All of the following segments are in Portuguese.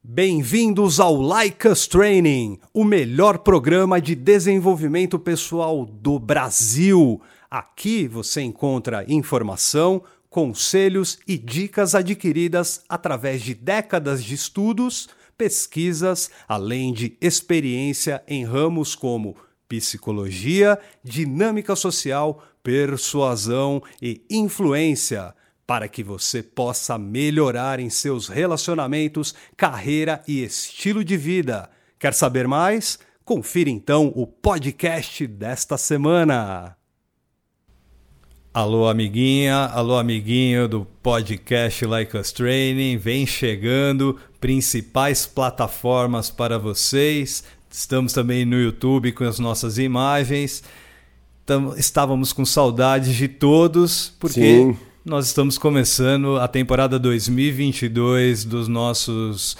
Bem-vindos ao Us Training, o melhor programa de desenvolvimento pessoal do Brasil. Aqui você encontra informação, conselhos e dicas adquiridas através de décadas de estudos, pesquisas, além de experiência em ramos como psicologia, dinâmica social, persuasão e influência para que você possa melhorar em seus relacionamentos, carreira e estilo de vida. Quer saber mais? Confira então o podcast desta semana. Alô, amiguinha, alô, amiguinho do podcast Like Us Training, vem chegando, principais plataformas para vocês. Estamos também no YouTube com as nossas imagens. Estávamos com saudades de todos, porque Sim nós estamos começando a temporada 2022 dos nossos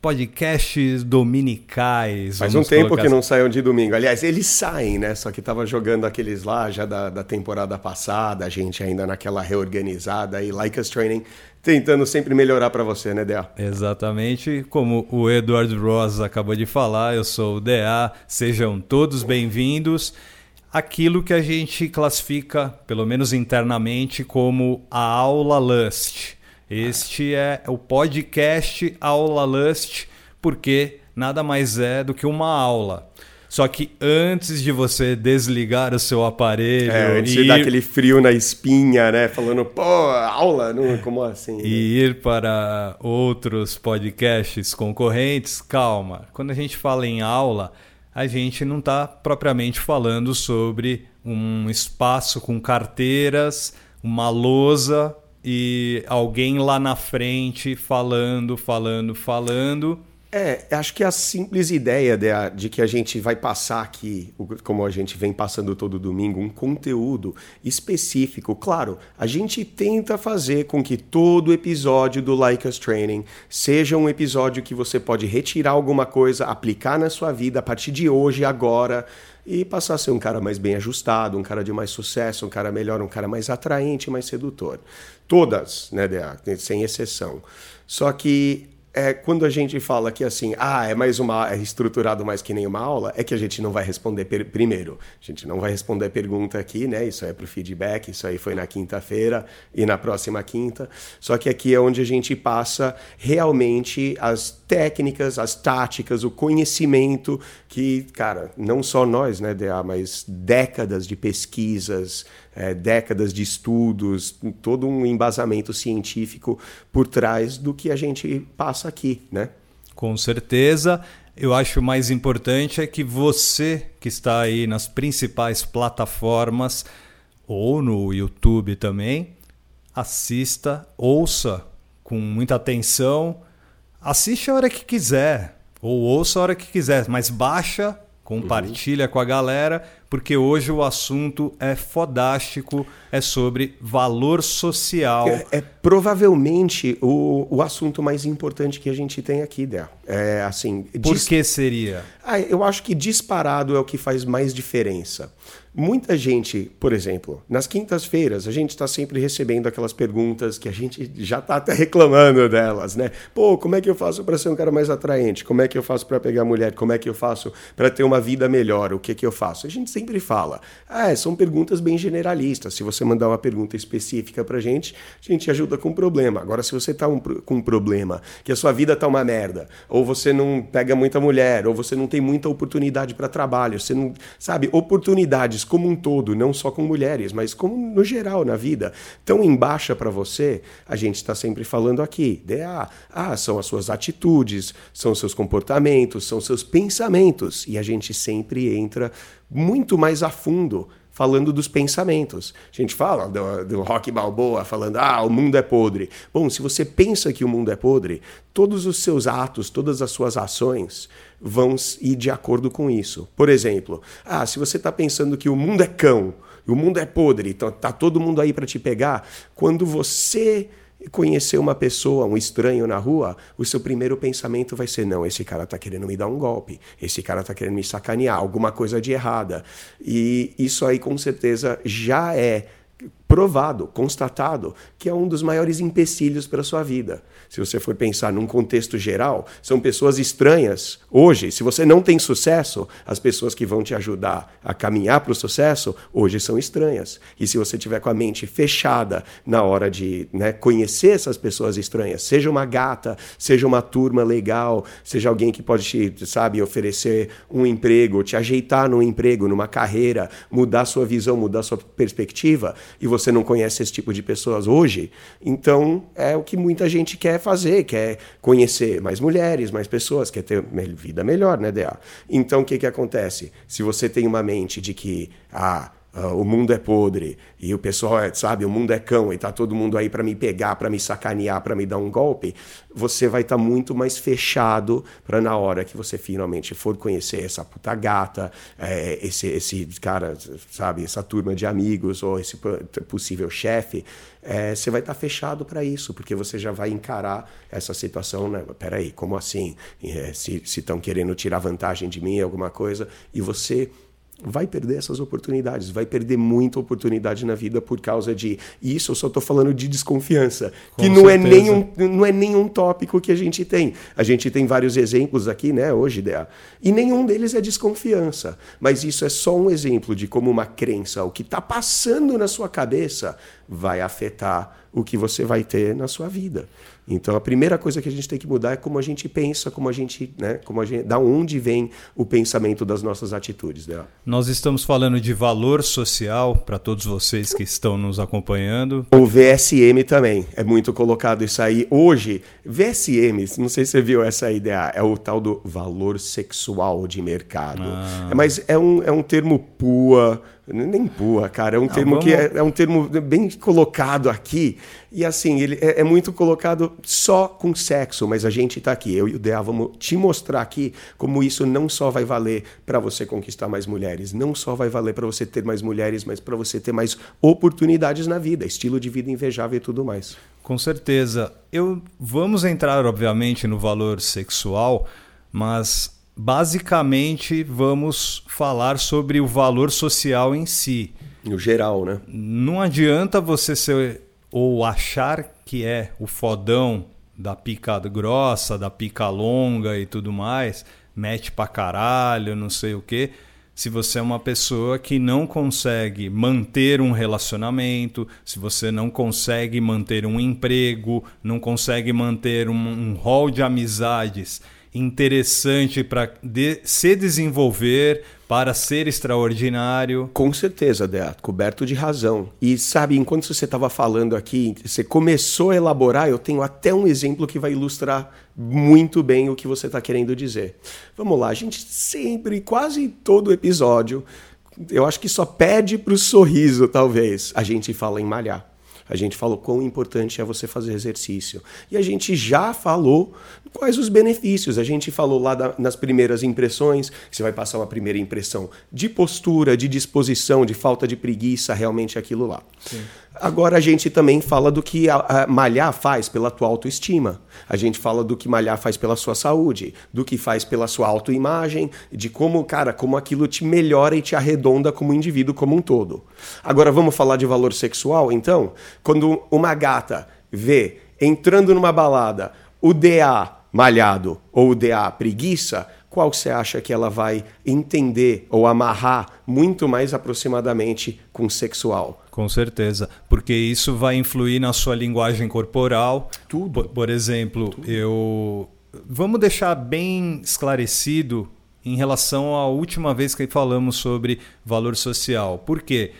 podcasts dominicais. Faz um tempo que não saiam de domingo. Aliás, eles saem, né? Só que tava jogando aqueles lá já da, da temporada passada, a gente ainda naquela reorganizada e Like Us Training tentando sempre melhorar para você, né, DA? Exatamente. Como o Eduardo Rosa acabou de falar, eu sou o DA. Sejam todos bem-vindos aquilo que a gente classifica, pelo menos internamente, como a aula Lust. Este é o podcast Aula Lust, porque nada mais é do que uma aula. Só que antes de você desligar o seu aparelho. É, antes de dar aquele frio na espinha, né? Falando, pô, aula, não, como assim? Né? E ir para outros podcasts concorrentes, calma. Quando a gente fala em aula, a gente não está propriamente falando sobre um espaço com carteiras, uma lousa e alguém lá na frente falando, falando, falando é, acho que a simples ideia de, de, que a gente vai passar aqui, como a gente vem passando todo domingo, um conteúdo específico. Claro, a gente tenta fazer com que todo episódio do Like Us Training seja um episódio que você pode retirar alguma coisa, aplicar na sua vida a partir de hoje, agora, e passar a ser um cara mais bem ajustado, um cara de mais sucesso, um cara melhor, um cara mais atraente, mais sedutor. Todas, né, Dea? Sem exceção. Só que é, quando a gente fala que assim, ah, é mais uma é estruturado mais que nem uma aula, é que a gente não vai responder primeiro. A gente não vai responder pergunta aqui, né? Isso é para o feedback, isso aí foi na quinta-feira e na próxima quinta. Só que aqui é onde a gente passa realmente as técnicas, as táticas, o conhecimento que, cara, não só nós, né, DA, mas décadas de pesquisas, é, décadas de estudos, todo um embasamento científico por trás do que a gente passa aqui, né? Com certeza. Eu acho mais importante é que você que está aí nas principais plataformas ou no YouTube também, assista, ouça com muita atenção, assiste a hora que quiser ou ouça a hora que quiser, mas baixa, compartilha uhum. com a galera porque hoje o assunto é fodástico, é sobre valor social. É, é provavelmente o, o assunto mais importante que a gente tem aqui, Dé. É assim. Por dis... que seria? Ah, eu acho que disparado é o que faz mais diferença. Muita gente, por exemplo, nas quintas-feiras, a gente está sempre recebendo aquelas perguntas que a gente já está até reclamando delas, né? Pô, como é que eu faço para ser um cara mais atraente? Como é que eu faço para pegar mulher? Como é que eu faço para ter uma vida melhor? O que que eu faço? A gente sempre fala. Ah, são perguntas bem generalistas. Se você mandar uma pergunta específica para gente, a gente ajuda com o problema. Agora, se você está um, com um problema, que a sua vida está uma merda, ou você não pega muita mulher, ou você não tem muita oportunidade para trabalho, você não. Sabe, oportunidades como um todo, não só com mulheres, mas como no geral na vida, tão em baixa para você, a gente está sempre falando aqui. DA, ah, são as suas atitudes, são seus comportamentos, são seus pensamentos. E a gente sempre entra muito mais a fundo falando dos pensamentos. A gente fala do, do Rock Balboa falando, ah, o mundo é podre. Bom, se você pensa que o mundo é podre, todos os seus atos, todas as suas ações vão ir de acordo com isso. Por exemplo, ah, se você está pensando que o mundo é cão, o mundo é podre, então tá todo mundo aí para te pegar, quando você conhecer uma pessoa, um estranho na rua, o seu primeiro pensamento vai ser: não, esse cara está querendo me dar um golpe, esse cara está querendo me sacanear, alguma coisa de errada. E isso aí com certeza já é provado, constatado, que é um dos maiores empecilhos para a sua vida. Se você for pensar num contexto geral, são pessoas estranhas. Hoje, se você não tem sucesso, as pessoas que vão te ajudar a caminhar para o sucesso, hoje são estranhas. E se você tiver com a mente fechada na hora de né, conhecer essas pessoas estranhas, seja uma gata, seja uma turma legal, seja alguém que pode te, sabe, oferecer um emprego, te ajeitar no emprego, numa carreira, mudar sua visão, mudar sua perspectiva, e você você não conhece esse tipo de pessoas hoje, então é o que muita gente quer fazer, quer conhecer mais mulheres, mais pessoas, quer ter vida melhor, né, DA? Então o que, que acontece? Se você tem uma mente de que, ah, Uh, o mundo é podre e o pessoal é, sabe, o mundo é cão e tá todo mundo aí para me pegar, para me sacanear, para me dar um golpe, você vai estar tá muito mais fechado para na hora que você finalmente for conhecer essa puta gata, é, esse, esse cara, sabe, essa turma de amigos ou esse possível chefe, é, você vai estar tá fechado para isso, porque você já vai encarar essa situação, né? Peraí, como assim? É, se estão querendo tirar vantagem de mim, alguma coisa, e você vai perder essas oportunidades, vai perder muita oportunidade na vida por causa de isso. Eu só estou falando de desconfiança, Com que não é, nenhum, não é nenhum tópico que a gente tem. A gente tem vários exemplos aqui, né, hoje, Dea, e nenhum deles é desconfiança. Mas isso é só um exemplo de como uma crença, o que está passando na sua cabeça, vai afetar o que você vai ter na sua vida. Então a primeira coisa que a gente tem que mudar é como a gente pensa, como a gente, né, como a gente, da onde vem o pensamento das nossas atitudes. Né? Nós estamos falando de valor social para todos vocês que estão nos acompanhando. O VSM também é muito colocado isso aí hoje. VSM, não sei se você viu essa ideia, é o tal do valor sexual de mercado. Ah. Mas é um, é um termo pua nem pua, cara. É um Não, termo vamos... que é, é, um termo bem colocado aqui. E assim, ele é, é, muito colocado só com sexo, mas a gente está aqui. Eu e o Dea vamos te mostrar aqui como isso não só vai valer para você conquistar mais mulheres, não só vai valer para você ter mais mulheres, mas para você ter mais oportunidades na vida, estilo de vida invejável e tudo mais. Com certeza. Eu vamos entrar, obviamente, no valor sexual, mas basicamente vamos falar sobre o valor social em si. No geral, né? Não adianta você ser ou achar que é o fodão da pica grossa, da pica longa e tudo mais, mete pra caralho, não sei o quê. Se você é uma pessoa que não consegue manter um relacionamento, se você não consegue manter um emprego, não consegue manter um, um hall de amizades interessante para de, se desenvolver, para ser extraordinário. Com certeza, Deato, coberto de razão. E sabe, enquanto você estava falando aqui, você começou a elaborar, eu tenho até um exemplo que vai ilustrar muito bem o que você está querendo dizer. Vamos lá, a gente sempre, quase todo episódio, eu acho que só pede para o sorriso, talvez, a gente fala em malhar. A gente falou quão importante é você fazer exercício. E a gente já falou quais os benefícios. A gente falou lá da, nas primeiras impressões, você vai passar uma primeira impressão de postura, de disposição, de falta de preguiça, realmente aquilo lá. Sim. Agora a gente também fala do que a, a malhar faz pela tua autoestima. A gente fala do que malhar faz pela sua saúde, do que faz pela sua autoimagem, de como, cara, como aquilo te melhora e te arredonda como indivíduo como um todo. Agora vamos falar de valor sexual, então? Quando uma gata vê entrando numa balada o DA malhado ou o DA preguiça, qual você acha que ela vai entender ou amarrar muito mais aproximadamente com sexual? Com certeza, porque isso vai influir na sua linguagem corporal. Tudo. Por, por exemplo, Tudo. eu vamos deixar bem esclarecido em relação à última vez que falamos sobre valor social. Por quê?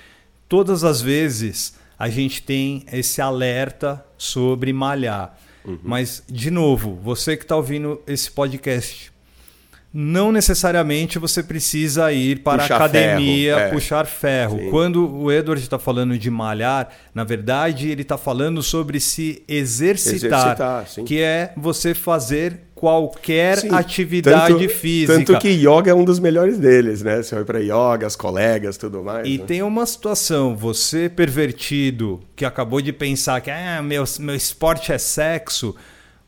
Todas as vezes a gente tem esse alerta sobre malhar. Uhum. Mas, de novo, você que está ouvindo esse podcast, não necessariamente você precisa ir para puxar a academia ferro, é. puxar ferro. Sim. Quando o Edward está falando de malhar, na verdade ele está falando sobre se exercitar, exercitar que é você fazer qualquer sim. atividade tanto, física. Tanto que yoga é um dos melhores deles, né? Você vai para yoga, as colegas, tudo mais. E né? tem uma situação, você pervertido que acabou de pensar que ah, meu, meu esporte é sexo,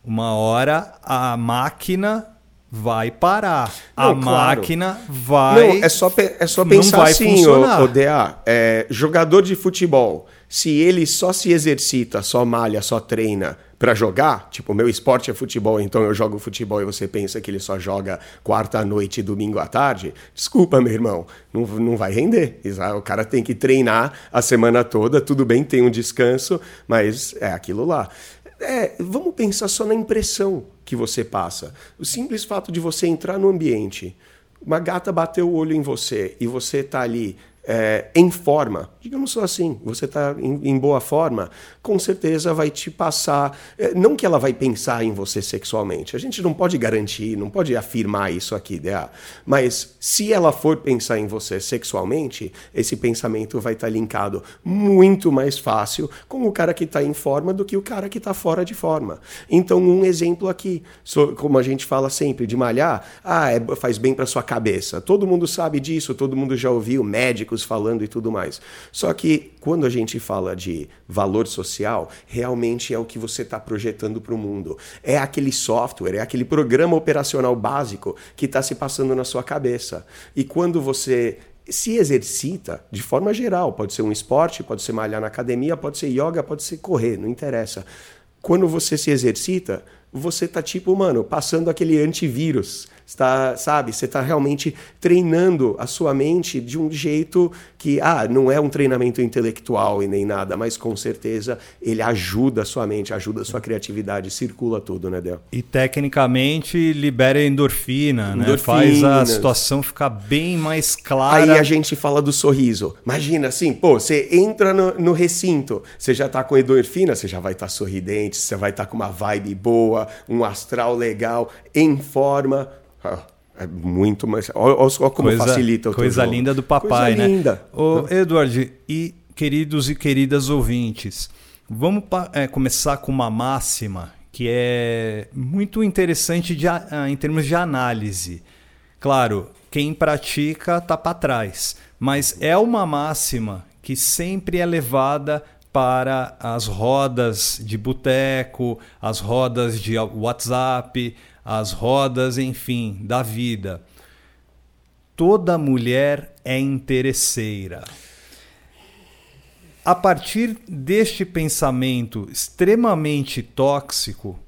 uma hora a máquina vai parar. Não, a claro. máquina vai. Não, é só, é só pensar assim, funcionar. o, DA. É, jogador de futebol, se ele só se exercita, só malha, só treina pra jogar, tipo, meu esporte é futebol, então eu jogo futebol e você pensa que ele só joga quarta à noite e domingo à tarde, desculpa, meu irmão, não, não vai render. O cara tem que treinar a semana toda, tudo bem, tem um descanso, mas é aquilo lá. É, vamos pensar só na impressão que você passa. O simples fato de você entrar no ambiente, uma gata bateu o olho em você e você está ali é, em forma, digamos assim, você está em, em boa forma, com certeza vai te passar. é, não que ela vai pensar em você sexualmente, a gente não pode garantir, não pode afirmar isso aqui, DA, mas se ela for pensar em você sexualmente, esse pensamento vai estar linkado muito mais fácil com o cara que está em forma do que o cara que está fora de forma. Então, um exemplo aqui, como a gente fala sempre, de malhar, ah, é- faz bem para sua cabeça. Todo mundo sabe disso, todo mundo já ouviu médicos falando e tudo mais. Só que quando a gente fala de valor social, realmente é o que você está projetando para o mundo. É aquele software, é aquele programa operacional básico que está se passando na sua cabeça. E quando você se exercita de forma geral, pode ser um esporte, pode ser malhar na academia, pode ser yoga, pode ser correr, não interessa. Quando você se exercita, você tá tipo, mano, passando aquele antivírus. Está, sabe, você está realmente treinando a sua mente de um jeito que, ah, não é um treinamento intelectual e nem nada, mas com certeza ele ajuda a sua mente, ajuda a sua criatividade, circula tudo, né, Del? E tecnicamente libera endorfina, né? Endorfinas. Faz a situação ficar bem mais clara. Aí a gente fala do sorriso. Imagina assim, pô, você entra no, no recinto, você já tá com endorfina, você já vai estar sorridente, você vai estar com uma vibe boa, um astral legal, em forma. É muito mais. Olha, só como facilita o Coisa jogo. linda do papai, coisa né? linda. Ô, Edward, e queridos e queridas ouvintes, vamos é, começar com uma máxima que é muito interessante de em termos de análise. Claro, quem pratica tá para trás, mas é uma máxima que sempre é levada para as rodas de boteco, as rodas de WhatsApp, as rodas, enfim, da vida. Toda mulher é interesseira. A partir deste pensamento extremamente tóxico,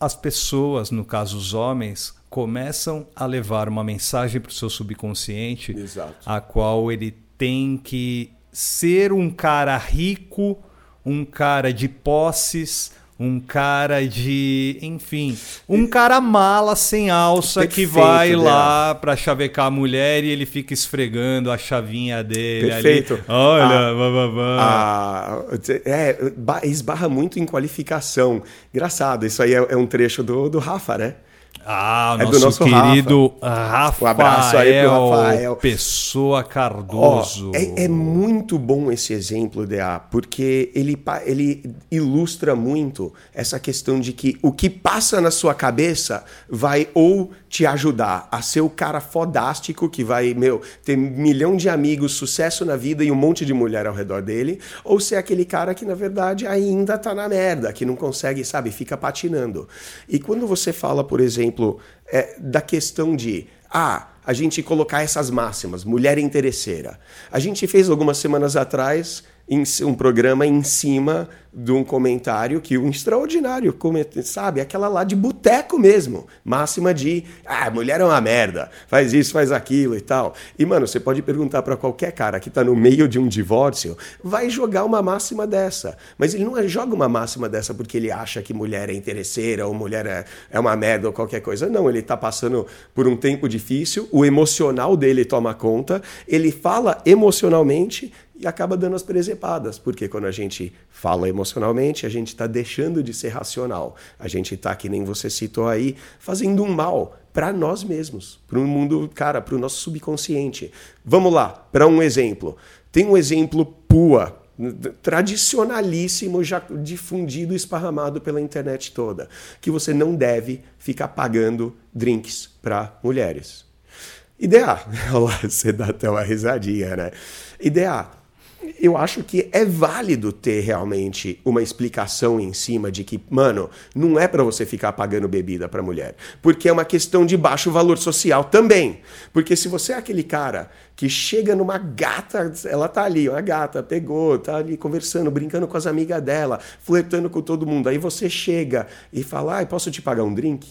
as pessoas, no caso os homens, começam a levar uma mensagem para o seu subconsciente, Exato. a qual ele tem que ser um cara rico, um cara de posses, um cara de, enfim, um cara mala sem alça que Perfeito, vai Débora. lá para chavecar a mulher e ele fica esfregando a chavinha dele Perfeito. ali. Olha, vá, vá, vá. Ah, é, ba- esbarra muito em qualificação. Engraçado, isso aí é, é um trecho do, do Rafa, né? Ah, É do nosso, nosso querido Rafael, Um abraço aí pro Rafael. Pessoa Cardoso. é, é muito bom esse exemplo, DA, porque ele, ele ilustra muito essa questão de que o que passa na sua cabeça vai ou te ajudar a ser o cara fodástico que vai, meu, ter milhão de amigos, sucesso na vida e um monte de mulher ao redor dele, ou ser aquele cara que, na verdade, ainda tá na merda, que não consegue, sabe, fica patinando. E quando você fala, por exemplo, é, da questão de, ah, a gente colocar essas máximas, mulher interesseira. A gente fez algumas semanas atrás um programa em cima de um comentário que um extraordinário, sabe? Aquela lá de boteco mesmo. Máxima de, ah, mulher é uma merda, faz isso, faz aquilo e tal. E, mano, você pode perguntar para qualquer cara que tá no meio de um divórcio, vai jogar uma máxima dessa. Mas ele não é- joga uma máxima dessa porque ele acha que mulher é interesseira ou mulher é, é uma merda ou qualquer coisa. Não, ele tá passando por um tempo difícil, o emocional dele toma conta, ele fala emocionalmente acaba dando as presepadas, porque quando a gente fala emocionalmente, a gente está deixando de ser racional. A gente está, que nem você citou aí, fazendo um mal para nós mesmos, para o mundo, cara, para o nosso subconsciente. Vamos lá, para um exemplo. Tem um exemplo pua, tradicionalíssimo, já difundido, esparramado pela internet toda, que você não deve ficar pagando drinks para mulheres. Lá, você dá até uma risadinha, né? Idear. Eu acho que é válido ter realmente uma explicação em cima de que, mano, não é para você ficar pagando bebida para mulher, porque é uma questão de baixo valor social também. Porque se você é aquele cara que chega numa gata, ela tá ali, uma gata, pegou, tá ali conversando, brincando com as amigas dela, flertando com todo mundo, aí você chega e fala: "Ai, posso te pagar um drink?"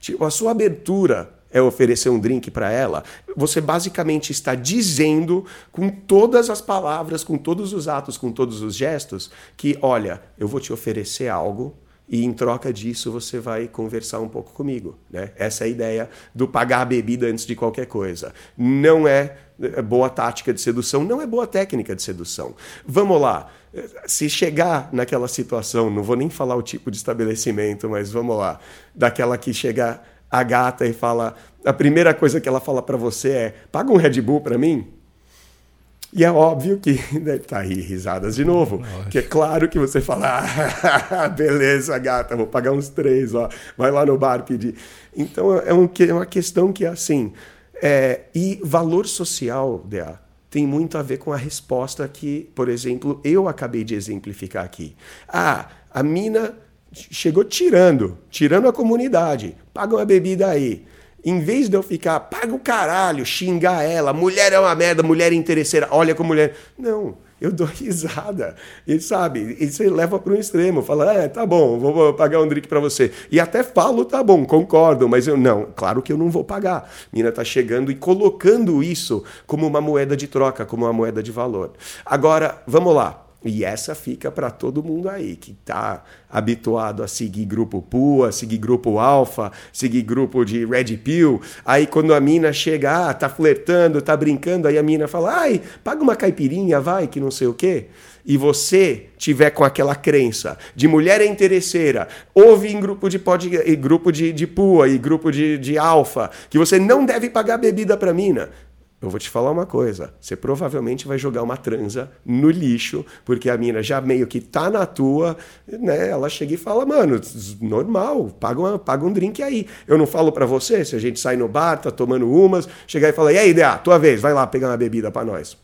Tipo, a sua abertura é oferecer um drink para ela, você basicamente está dizendo com todas as palavras, com todos os atos, com todos os gestos, que olha, eu vou te oferecer algo e em troca disso você vai conversar um pouco comigo. Né? Essa é a ideia do pagar a bebida antes de qualquer coisa. Não é, é boa tática de sedução, não é boa técnica de sedução. Vamos lá. Se chegar naquela situação, não vou nem falar o tipo de estabelecimento, mas vamos lá, daquela que chega a gata e fala, a primeira coisa que ela fala para você é: "Paga um Red Bull para mim?" E é óbvio que tá aí risadas de novo. Nossa. Que é claro que você fala, ah, beleza, gata, vou pagar uns três, ó. Vai lá no bar pedir. Então é, um, é uma questão que é assim. É, e valor social, DA, tem muito a ver com a resposta que, por exemplo, eu acabei de exemplificar aqui. Ah, a mina chegou tirando, tirando a comunidade. Paga uma bebida aí. Em vez de eu ficar, paga o caralho, xingar ela, mulher é uma merda, mulher é interesseira, olha como mulher. Não, eu dou risada. E sabe, e você leva para um extremo, fala, é, tá bom, vou pagar um drink para você. E até falo, tá bom, concordo, mas eu não, claro que eu não vou pagar. Mina tá chegando e colocando isso como uma moeda de troca, como uma moeda de valor. Agora, vamos lá. E essa fica para todo mundo aí que está habituado a seguir grupo PUA, seguir grupo Alpha, seguir grupo de Red Pill. Aí quando a mina chega, ah, tá flertando, tá brincando, aí a mina fala: "Ai, paga uma caipirinha, vai, que não sei o quê". E você tiver com aquela crença de mulher é interesseira, ouve em grupo de pod, grupo de, de PUA e grupo de, de Alpha, que você não deve pagar bebida para mina eu vou te falar uma coisa: você provavelmente vai jogar uma transa no lixo, porque a mina já meio que tá na tua, né? Ela chega e fala, mano, normal, paga, uma, paga um drink aí. Eu não falo para você, se a gente sai no bar, tá tomando umas, chegar e falar, e aí, Dea, tua vez, vai lá pegar uma bebida para nós.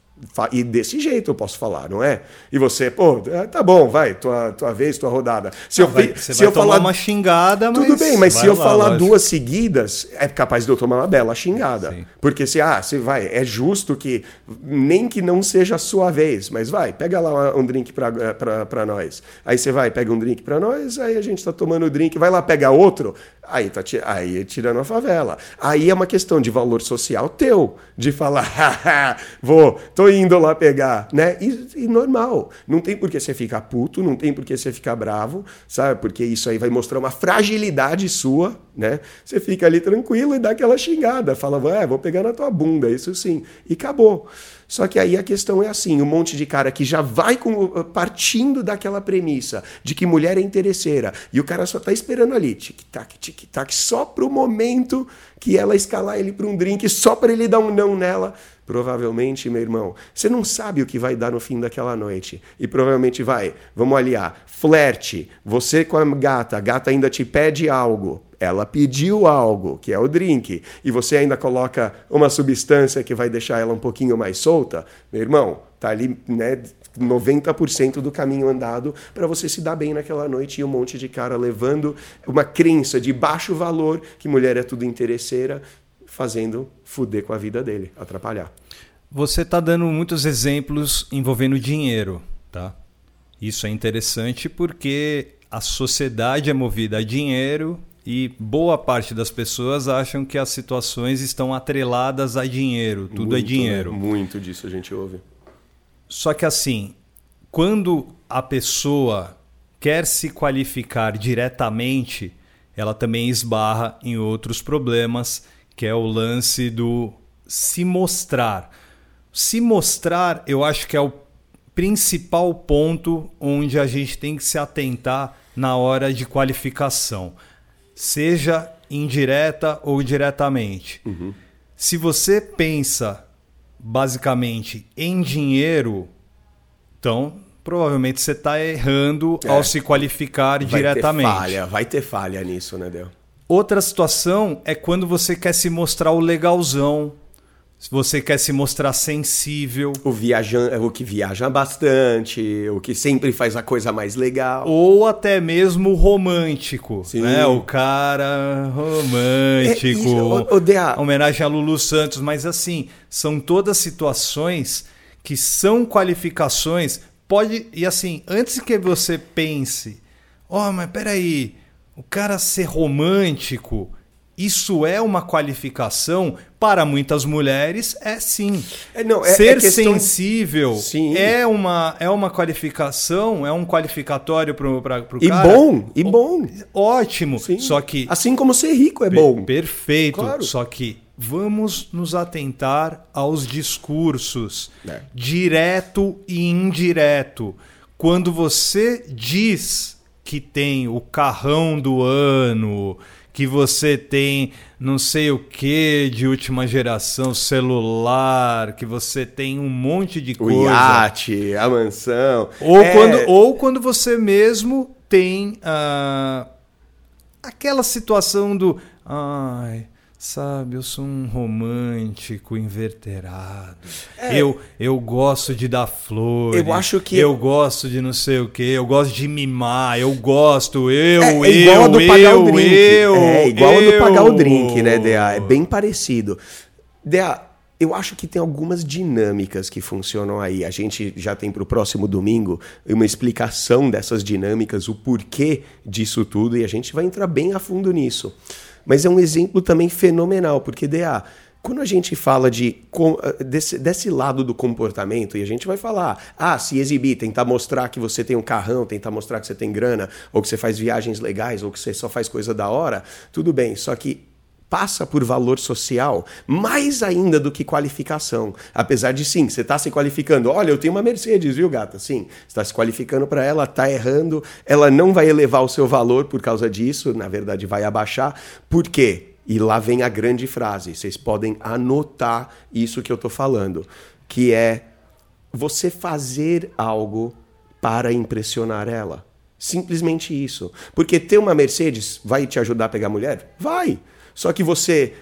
E desse jeito eu posso falar, não é? E você, pô, é, tá bom, vai, tua, tua vez, tua rodada. Se eu, vai, se eu falar uma xingada, mas tudo bem, mas se eu lá, falar lógico. duas seguidas, é capaz de eu tomar uma bela xingada. Sim. Porque se ah, você vai, é justo que nem que não seja a sua vez, mas vai, pega lá um drink para nós. Aí você vai, pega um drink para nós, aí a gente tá tomando o drink, vai lá pegar outro, aí tá aí tirando a favela. Aí é uma questão de valor social teu, de falar, vou, tô indo lá pegar, né? E, e, normal. Não tem por que você ficar puto, não tem por que você ficar bravo, sabe? Porque isso aí vai mostrar uma fragilidade sua, né? Você fica ali tranquilo e dá aquela xingada, fala, é, vou pegar na tua bunda, isso sim. E acabou. Só que aí a questão é assim, um monte de cara que já vai com, partindo daquela premissa de que mulher é interesseira e o cara só tá esperando ali, tic-tac, tic-tac, só pro momento que ela escalar ele para um drink, só para ele dar um não nela. Provavelmente, meu irmão, você não sabe o que vai dar no fim daquela noite. E provavelmente vai, vamos aliar, flerte, você com a gata, a gata ainda te pede algo, ela pediu algo, que é o drink, e você ainda coloca uma substância que vai deixar ela um pouquinho mais solta, meu irmão, tá ali, né, 90% do caminho andado para você se dar bem naquela noite e um monte de cara levando uma crença de baixo valor que mulher é tudo interesseira, fazendo fuder com a vida dele, atrapalhar. Você está dando muitos exemplos envolvendo dinheiro, tá? Isso é interessante porque a sociedade é movida a dinheiro e boa parte das pessoas acham que as situações estão atreladas a dinheiro, tudo é muito, é dinheiro. Né? Muito disso a gente ouve. Só que assim, quando a pessoa quer se qualificar diretamente, ela também esbarra em outros problemas que é o lance do se mostrar. Se mostrar, eu acho que é o principal ponto onde a gente tem que se atentar na hora de qualificação, seja indireta ou diretamente. Uhum. Se você pensa basicamente em dinheiro, então provavelmente você está errando é. ao se qualificar vai diretamente. Ter falha, vai ter falha nisso, né, Del? Outra situação é quando você quer se mostrar o legalzão. se você quer se mostrar sensível. O, viajan, o que viaja bastante, o que sempre faz a coisa mais legal. Ou até mesmo romântico. Sim. Né? O cara romântico. É, isso, o, o Homenagem a Lulu Santos. Mas assim, são todas situações que são qualificações. Pode. E assim, antes que você pense, ó, oh, mas peraí, o cara ser romântico isso é uma qualificação para muitas mulheres? É sim. É, não, é, Ser é questão... sensível sim. é uma, é uma qualificação, é um qualificatório para o cara. E bom, e bom. Ótimo. Sim. Só que. Assim como ser rico é bom. Perfeito. Claro. Só que vamos nos atentar aos discursos, é. direto e indireto. Quando você diz que tem o carrão do ano que você tem não sei o que de última geração, celular, que você tem um monte de coisa. O iate, a mansão. Ou, é... quando, ou quando você mesmo tem uh, aquela situação do. Ai, Sabe, eu sou um romântico inverterado. É. Eu, eu gosto de dar flores. Eu acho que. Eu gosto de não sei o que. Eu gosto de mimar. Eu gosto. Eu, é, é igual eu, a do pagar eu, o drink. Eu, é igual eu. a do pagar o drink, né, DA? É bem parecido. DA, eu acho que tem algumas dinâmicas que funcionam aí. A gente já tem para o próximo domingo uma explicação dessas dinâmicas, o porquê disso tudo, e a gente vai entrar bem a fundo nisso. Mas é um exemplo também fenomenal, porque DA, quando a gente fala de eh, desse, desse, lado do comportamento, e a gente vai falar, ah, se exibir, tentar mostrar que você tem um carrão, tentar mostrar que você tem grana, ou que você faz viagens legais, ou que você só faz coisa da hora, tudo bem. Só que passa por valor social mais ainda do que qualificação. Apesar de sim, você está se qualificando. Olha, eu tenho uma Mercedes, viu, gata? Sim, está se qualificando para ela, está errando. Ela não vai elevar o seu valor por causa disso, na verdade, vai abaixar. Por quê? E lá vem a grande frase. Vocês podem anotar isso que eu estou falando, que é você fazer algo para impressionar ela. Simplesmente isso. Porque ter uma Mercedes vai te ajudar a pegar mulher? Vai. Só que você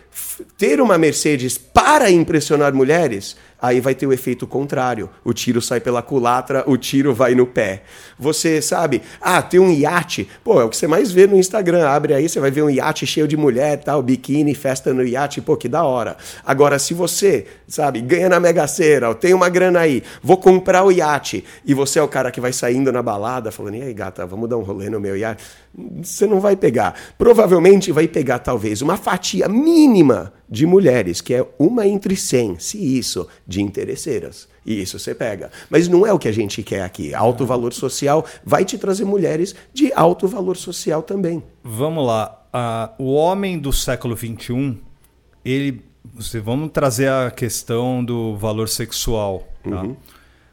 ter uma Mercedes para impressionar mulheres aí vai ter o efeito contrário. O tiro sai pela culatra, o tiro vai no pé. Você sabe, ah, tem um iate. Pô, é o que você mais vê no Instagram. Abre aí, você vai ver um iate cheio de mulher, tal, biquíni, festa no iate. Pô, que da hora. Agora, se você, sabe, ganha na Mega Sena, tem uma grana aí, vou comprar o iate, e você é o cara que vai saindo na balada falando, e aí, gata, vamos dar um rolê no meu iate. Você não vai pegar. Provavelmente vai pegar, talvez, uma fatia mínima de mulheres, que é uma entre cem, se isso, de interesseiras. E isso você pega. Mas não é o que a gente quer aqui. Alto valor social vai te trazer mulheres de alto valor social também. Vamos lá. Uh, o homem do século XXI, ele. Vamos trazer a questão do valor sexual. Tá? Uhum.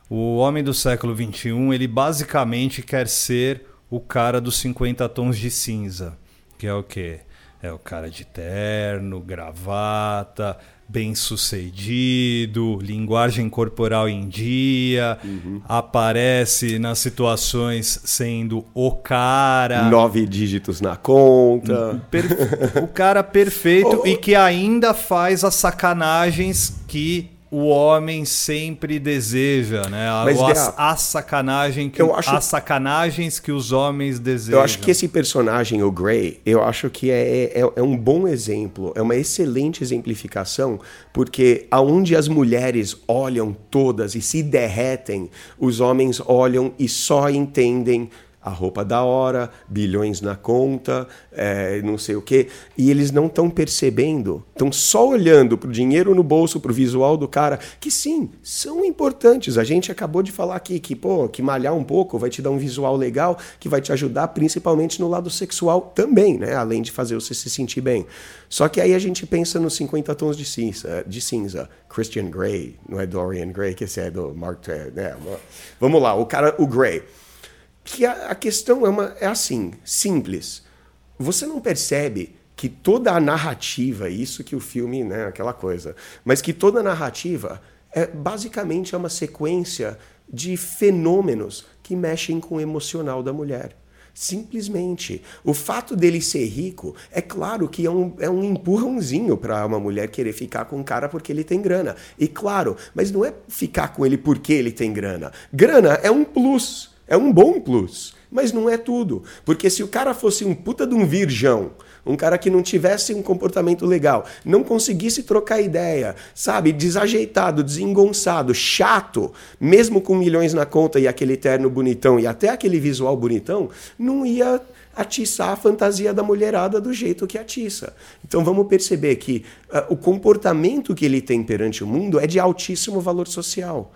O homem do século XXI, ele basicamente quer ser o cara dos 50 tons de cinza. Que é o quê? É o cara de terno, gravata, bem sucedido, linguagem corporal em dia, uhum. aparece nas situações sendo o cara. Nove dígitos na conta. o cara perfeito oh. e que ainda faz as sacanagens que o homem sempre deseja, né? Mas, as, a sacanagem que eu acho, as sacanagens que os homens desejam. Eu acho que esse personagem, o Grey, eu acho que é, é, é um bom exemplo, é uma excelente exemplificação, porque aonde as mulheres olham todas e se derretem, os homens olham e só entendem a roupa da hora, bilhões na conta, é, não sei o quê. E eles não estão percebendo, estão só olhando para o dinheiro no bolso, para o visual do cara, que sim, são importantes. A gente acabou de falar aqui que, pô, que malhar um pouco vai te dar um visual legal, que vai te ajudar principalmente no lado sexual também, né? Além de fazer você se sentir bem. Só que aí a gente pensa nos 50 tons de cinza, de cinza. Christian Grey, não é Dorian Gray, que esse é do Mark... Né? Vamos lá, o cara, o Grey que a, a questão é, uma, é assim, simples. Você não percebe que toda a narrativa, isso que o filme, né, aquela coisa, mas que toda a narrativa é basicamente é uma sequência de fenômenos que mexem com o emocional da mulher. Simplesmente. O fato dele ser rico, é claro que é um, é um empurrãozinho para uma mulher querer ficar com um cara porque ele tem grana. E claro, mas não é ficar com ele porque ele tem grana. Grana é um plus, é um bom plus. Mas não é tudo. Porque se o cara fosse um puta de um virgão, um cara que não tivesse um comportamento legal, não conseguisse trocar ideia, sabe, desajeitado, desengonçado, chato, mesmo com milhões na conta e aquele terno bonitão e até aquele visual bonitão, não ia atiçar a fantasia da mulherada do jeito que atiça. Então vamos perceber que uh, o comportamento que ele tem perante o mundo é de altíssimo valor social.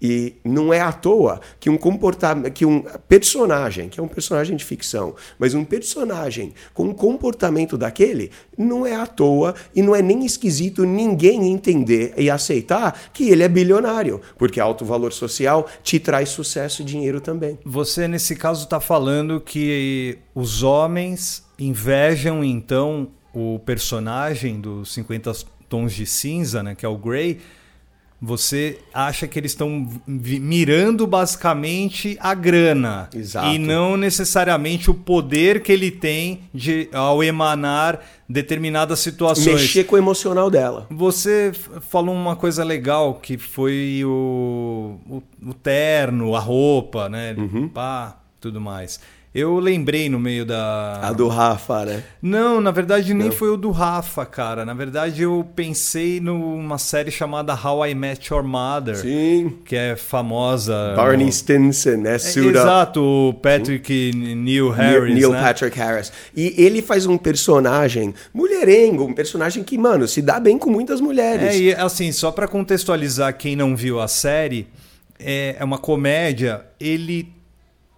E não é à toa que um comportamento, que um personagem, que é um personagem de ficção, mas um personagem com um comportamento daquele, não é à toa e não é nem esquisito ninguém entender e aceitar que ele é bilionário, porque alto valor social te traz sucesso e dinheiro também. Você nesse caso está falando que os homens invejam então o personagem dos 50 tons de cinza, né, que é o Grey, você acha que eles estão mirando basicamente a grana Exato. e não necessariamente o poder que ele tem de ao emanar determinadas situações. Mexer com o emocional dela. Você falou uma coisa legal que foi o, o, o terno, a roupa, né? Uhum. Pá, tudo mais. Eu lembrei no meio da. A do Rafa, né? Não, na verdade nem Não. foi o do Rafa, cara. Na verdade eu pensei numa série chamada How I Met Your Mother. Sim. Que é famosa. Barney no... Stinson, né? É, exato, o Patrick Sim. Neil Harris. Neil né? Patrick Harris. E ele faz um personagem mulherengo, um personagem que, mano, se dá bem com muitas mulheres. É, e assim, só para contextualizar quem não viu a série, é, é uma comédia, ele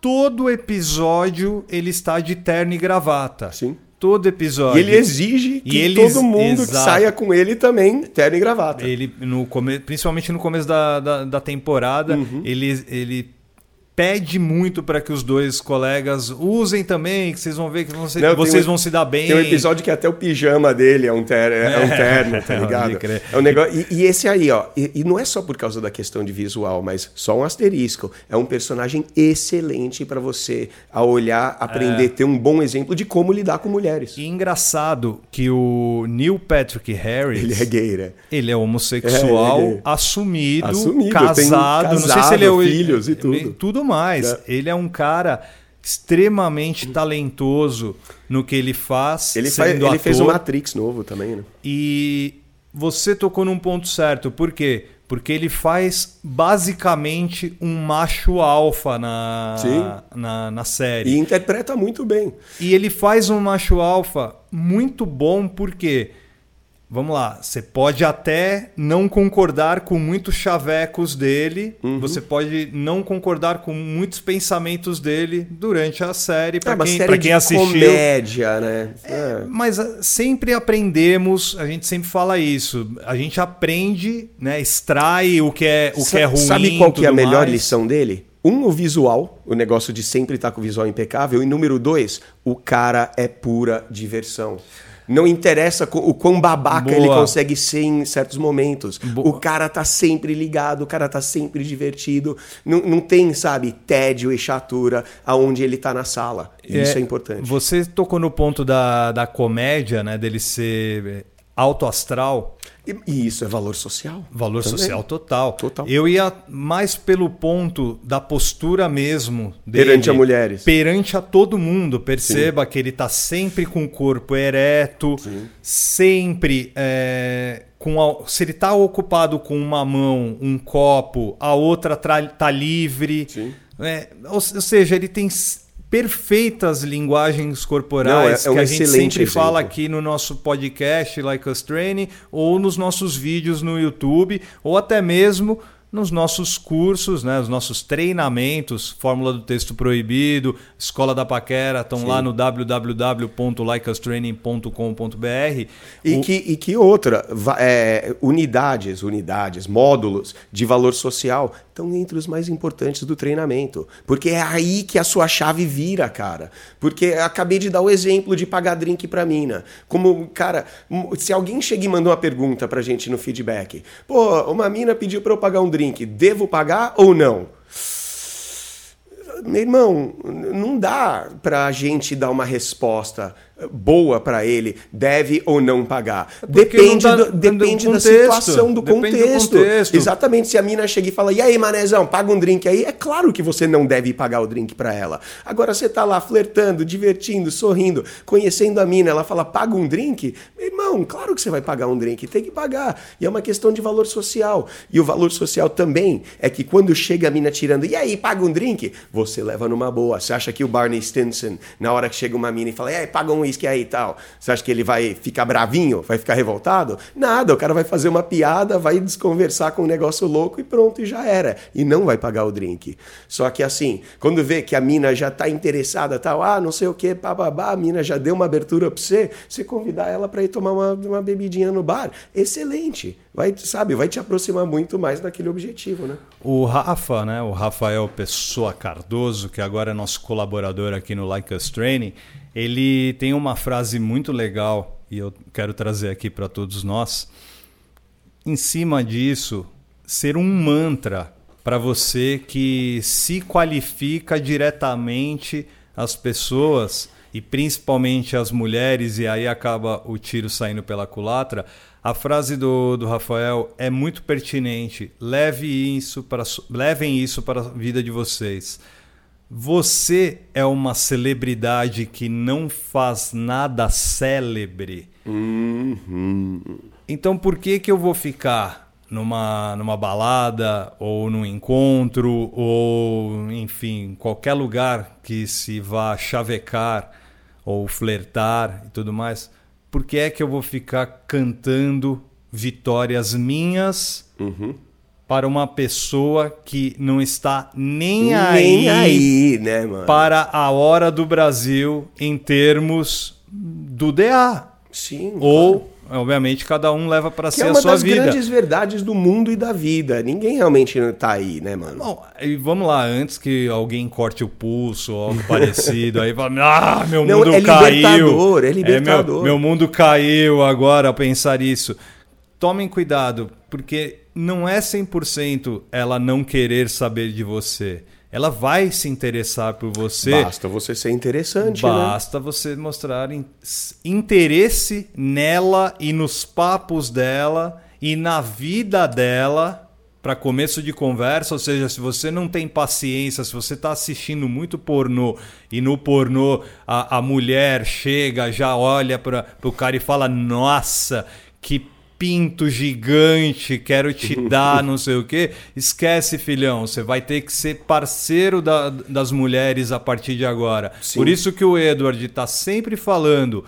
todo episódio ele está de terno e gravata. Sim. Todo episódio. E ele exige que ele, todo mundo que saia com ele também terno e gravata. Ele, no come, principalmente no começo da, da, da temporada, uhum. ele, ele pede muito para que os dois colegas usem também, que vocês vão ver que vão Não, vocês um, vão se dar bem. Tem um episódio que até o pijama dele é um, ter, é, é um terno, tá ligado? É um negócio, e, e, esse aí, ó, e, e, não é só por causa da questão de visual, mas só um asterisco. É um personagem excelente para você, a olhar, aprender, é. ter um bom exemplo de como lidar com mulheres. E engraçado que o Neil Patrick Harris... Ele é gay, né? Ele é homossexual, é, ele é assumido, assumido, casado, casado, não sei se ele é... filhos e tudo. Tudo mais. É. Ele é um cara extremamente talentoso no que ele faz. Ele, faz, ele fez o Matrix novo também, né? E você tocou num ponto certo. Por quê? Porque ele faz basicamente um macho alfa na, na, na, série. E interpreta muito bem. E ele faz um macho alfa muito bom porque Vamos lá, você pode até não concordar com muitos chavecos dele, uhum. você pode não concordar com muitos pensamentos dele durante a série, para é quem, série quem assistiu. comédia, né? É, é. Mas ah, sempre aprendemos, a gente sempre fala isso, a gente aprende, né, extrai o que é, o que é ruim. Sabe qual que é a melhor mais? lição dele? Um, o visual, o negócio de sempre estar com o visual impecável. E número dois, o cara é pura diversão. Não interessa o quão babaca Boa. ele consegue ser em certos momentos. Boa. O cara tá sempre ligado, o cara tá sempre divertido. Não, não tem, sabe, tédio e chatura aonde ele tá na sala. É, Isso é importante. Você tocou no ponto da, da comédia, né? Dele ser alto astral. E, isso é valor social. Valor também. social total. total. Eu ia mais pelo ponto da postura mesmo dele. Perante a mulheres. Perante a todo mundo. Perceba Sim. que ele está sempre com o corpo ereto, Sim. sempre. É, com a, se ele está ocupado com uma mão, um copo, a outra está livre. É, ou, ou seja, ele tem perfeitas linguagens corporais Não, é, é um que a gente sempre exemplo. fala aqui no nosso podcast Like Us Training ou nos nossos vídeos no YouTube ou até mesmo nos nossos cursos, né, os nossos treinamentos, Fórmula do Texto Proibido, Escola da Paquera, estão Sim. lá no www.likeustraining.com.br. E, o... que, e que outra, é, unidades, unidades, módulos de valor social estão entre os mais importantes do treinamento. Porque é aí que a sua chave vira, cara. Porque acabei de dar o exemplo de pagar drink pra mina. Como, cara, se alguém chega e manda uma pergunta pra gente no feedback, pô, uma mina pediu pra eu pagar um drink, devo pagar ou não? meu irmão, não dá para a gente dar uma resposta boa para ele, deve ou não pagar. É depende, tá, do, depende do da situação, do contexto. do contexto. Exatamente. Se a mina chega e fala, e aí, manezão, paga um drink aí, é claro que você não deve pagar o drink para ela. Agora você tá lá flertando, divertindo, sorrindo, conhecendo a mina, ela fala, paga um drink. Irmão, claro que você vai pagar um drink, tem que pagar. E é uma questão de valor social. E o valor social também é que quando chega a mina tirando, e aí, paga um drink, você leva numa boa. Você acha que o Barney Stinson, na hora que chega uma mina e fala, e aí, paga um uísque aí e tal. Você acha que ele vai ficar bravinho? Vai ficar revoltado? Nada, o cara vai fazer uma piada, vai desconversar com um negócio louco e pronto, e já era. E não vai pagar o drink. Só que assim, quando vê que a mina já tá interessada, tal, ah, não sei o que, bababá, a mina já deu uma abertura pra você, você convidar ela para ir tomar uma, uma bebidinha no bar, excelente. Vai, sabe, vai te aproximar muito mais daquele objetivo, né? O Rafa, né, o Rafael Pessoa Cardoso, que agora é nosso colaborador aqui no Like Us Training, ele tem uma frase muito legal e eu quero trazer aqui para todos nós. Em cima disso, ser um mantra para você que se qualifica diretamente as pessoas e principalmente as mulheres, e aí acaba o tiro saindo pela culatra. A frase do, do Rafael é muito pertinente. Leve isso para, levem isso para a vida de vocês. Você é uma celebridade que não faz nada célebre. Uhum. Então por que que eu vou ficar numa, numa balada ou num encontro ou enfim qualquer lugar que se vá chavecar ou flertar e tudo mais? Por que é que eu vou ficar cantando vitórias minhas? Uhum para uma pessoa que não está nem, nem aí, aí né, mano? para a hora do Brasil em termos do DA. Sim. Ou, claro. obviamente, cada um leva para si é a sua vida. É uma das grandes verdades do mundo e da vida. Ninguém realmente está aí, né, mano? Bom, e vamos lá, antes que alguém corte o pulso ou algo parecido, aí fala, ah, meu não, mundo é caiu. Libertador, é libertador. É, meu, meu mundo caiu agora a pensar isso. Tomem cuidado, porque não é 100% ela não querer saber de você. Ela vai se interessar por você. Basta você ser interessante. Né? Basta né? você mostrar interesse nela e nos papos dela e na vida dela para começo de conversa, ou seja, se você não tem paciência, se você está assistindo muito pornô e no pornô a, a mulher chega, já olha para o cara e fala: Nossa, que pinto gigante, quero te dar, não sei o quê. Esquece, filhão, você vai ter que ser parceiro da, das mulheres a partir de agora. Sim. Por isso que o Edward está sempre falando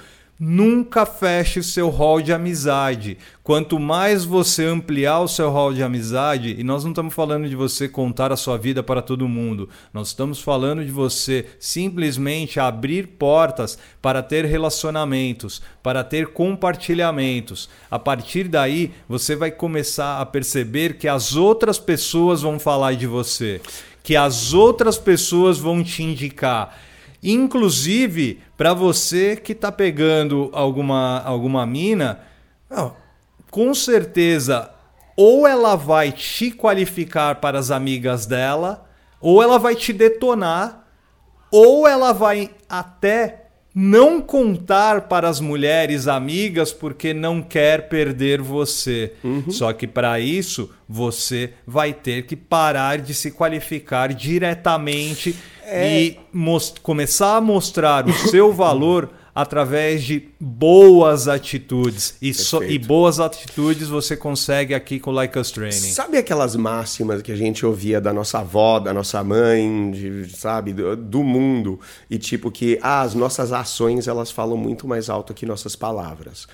Nunca feche o seu hall de amizade. Quanto mais você ampliar o seu hall de amizade, e nós não estamos falando de você contar a sua vida para todo mundo, nós estamos falando de você simplesmente abrir portas para ter relacionamentos, para ter compartilhamentos. A partir daí, você vai começar a perceber que as outras pessoas vão falar de você, que as outras pessoas vão te indicar. Inclusive, para você que está pegando alguma, alguma mina, com certeza, ou ela vai te qualificar para as amigas dela, ou ela vai te detonar, ou ela vai até não contar para as mulheres amigas porque não quer perder você. Uhum. Só que para isso você vai ter que parar de se qualificar diretamente é... e começar a mostrar o seu valor através de boas atitudes. E, so, e, boas atitudes você consegue aqui com Like Us Training. Sabe aquelas máximas que a gente ouvia da nossa avó, da nossa mãe, de, sabe, do, do, mundo? E tipo que ah, as nossas ações elas falam muito mais alto que nossas palavras.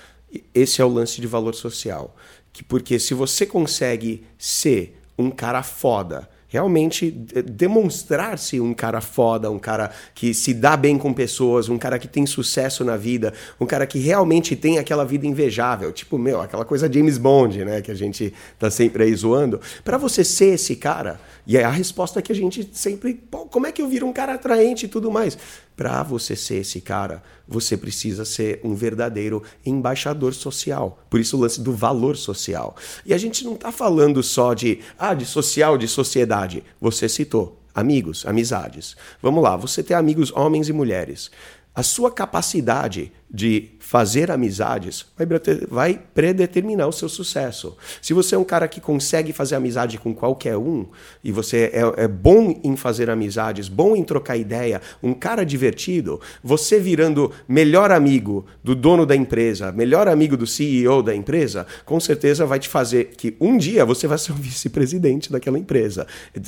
Esse é o lance de valor social. Que, porque se você consegue ser um cara foda, realmente demonstrar-se um cara foda, um cara que se dá bem com pessoas, um cara que tem sucesso na vida, um cara que realmente tem aquela vida invejável, tipo, meu, aquela coisa James Bond, né, que a gente tá sempre aí zoando. Para você ser esse cara, e é a resposta que a gente sempre, como é que eu viro um cara atraente e tudo mais? Para você ser esse cara, você precisa ser um verdadeiro embaixador social. Por isso o lance do valor social. E a gente não está falando só de, ah, de social, de sociedade. Você citou amigos, amizades. Vamos lá, você tem amigos homens e mulheres. A sua capacidade de fazer amizades vai predeterminar o seu sucesso. Se você é um cara que consegue fazer amizade com qualquer um e você é, é, bom em fazer amizades, bom em trocar ideia, um cara divertido, você virando melhor amigo do dono da empresa, melhor amigo do CEO da empresa, com certeza vai te fazer que um dia você vai ser o vice-presidente daquela empresa.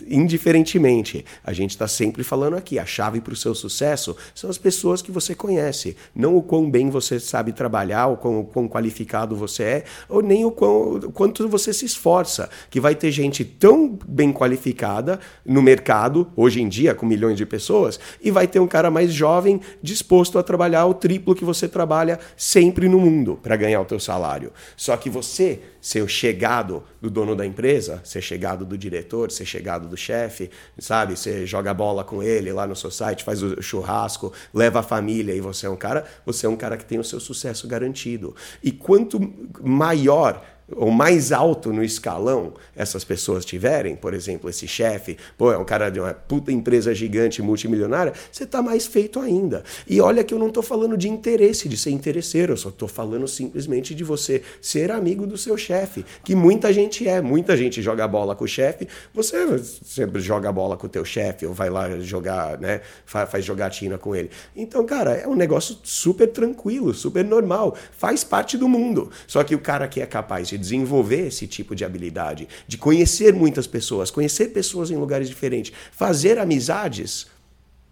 Indiferentemente, a gente está sempre falando aqui, a chave para o seu sucesso são as pessoas que você conhece, não o quão bem você sabe trabalhar, o quão, quão qualificado você é, ou nem o, quão, o quanto você se esforça. Que vai ter gente tão bem qualificada no mercado, hoje em dia, com milhões de pessoas, e vai ter um cara mais jovem disposto a trabalhar o triplo que você trabalha sempre no mundo para ganhar o teu salário. Só que você ser chegado do dono da empresa, ser chegado do diretor, ser chegado do chefe, sabe? Você joga bola com ele lá no seu site, faz o churrasco, leva a família e você é um cara, você é um cara que tem o seu sucesso garantido. E quanto maior ou mais alto no escalão essas pessoas tiverem, por exemplo, esse chefe, pô, é um cara de uma puta empresa gigante multimilionária, você está mais feito ainda. E olha que eu não estou falando de interesse, de ser interesseiro, eu só estou falando simplesmente de você ser amigo do seu chefe, que muita gente é, muita gente joga bola com o chefe, você sempre joga bola com o teu chefe, ou vai lá jogar, né, faz jogatina com ele. Então, cara, é um negócio super tranquilo, super normal, faz parte do mundo. Só que o cara que é capaz de desenvolver esse tipo de habilidade, de conhecer muitas pessoas, conhecer pessoas em lugares diferentes, fazer amizades,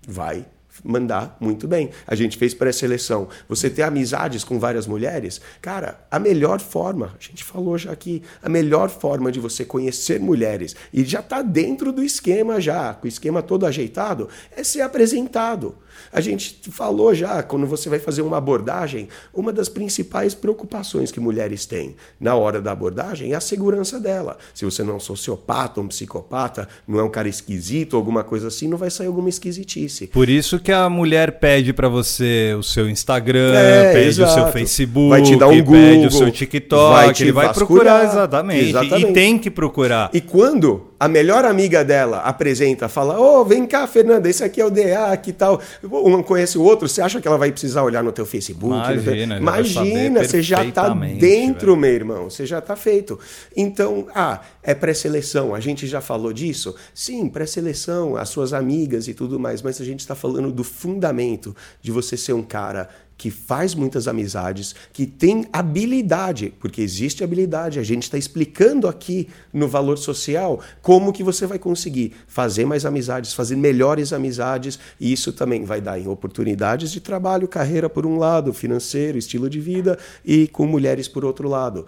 vai mandar muito bem. A gente fez pré-seleção. Você ter amizades com várias mulheres, cara, a melhor forma, a gente falou já aqui, a melhor forma de você conhecer mulheres e já está dentro do esquema já, com o esquema todo ajeitado, é ser apresentado. A gente falou já, quando você vai fazer uma abordagem, uma das principais preocupações que mulheres têm na hora da abordagem é a segurança dela. Se você não é um sociopata, um psicopata, não é um cara esquisito, alguma coisa assim, não vai sair alguma esquisitice. Por isso que a mulher pede para você o seu Instagram, é, pede exato. o seu Facebook, vai te dar um Google, pede o seu TikTok, vai ele vai procurar exatamente, exatamente. E tem que procurar. E quando a melhor amiga dela apresenta, fala: Ô, oh, vem cá, Fernanda, esse aqui é o DA, que tal? Um conhece o outro, você acha que ela vai precisar olhar no teu Facebook? Imagina, teu... Imagina você já está dentro, velho. meu irmão, você já está feito. Então, ah, é pré-seleção, a gente já falou disso? Sim, pré-seleção, as suas amigas e tudo mais, mas a gente está falando do fundamento de você ser um cara que faz muitas amizades, que tem habilidade, porque existe habilidade. A gente está explicando aqui no valor social como que você vai conseguir fazer mais amizades, fazer melhores amizades, e isso também vai dar em oportunidades de trabalho, carreira por um lado, financeiro, estilo de vida e com mulheres por outro lado.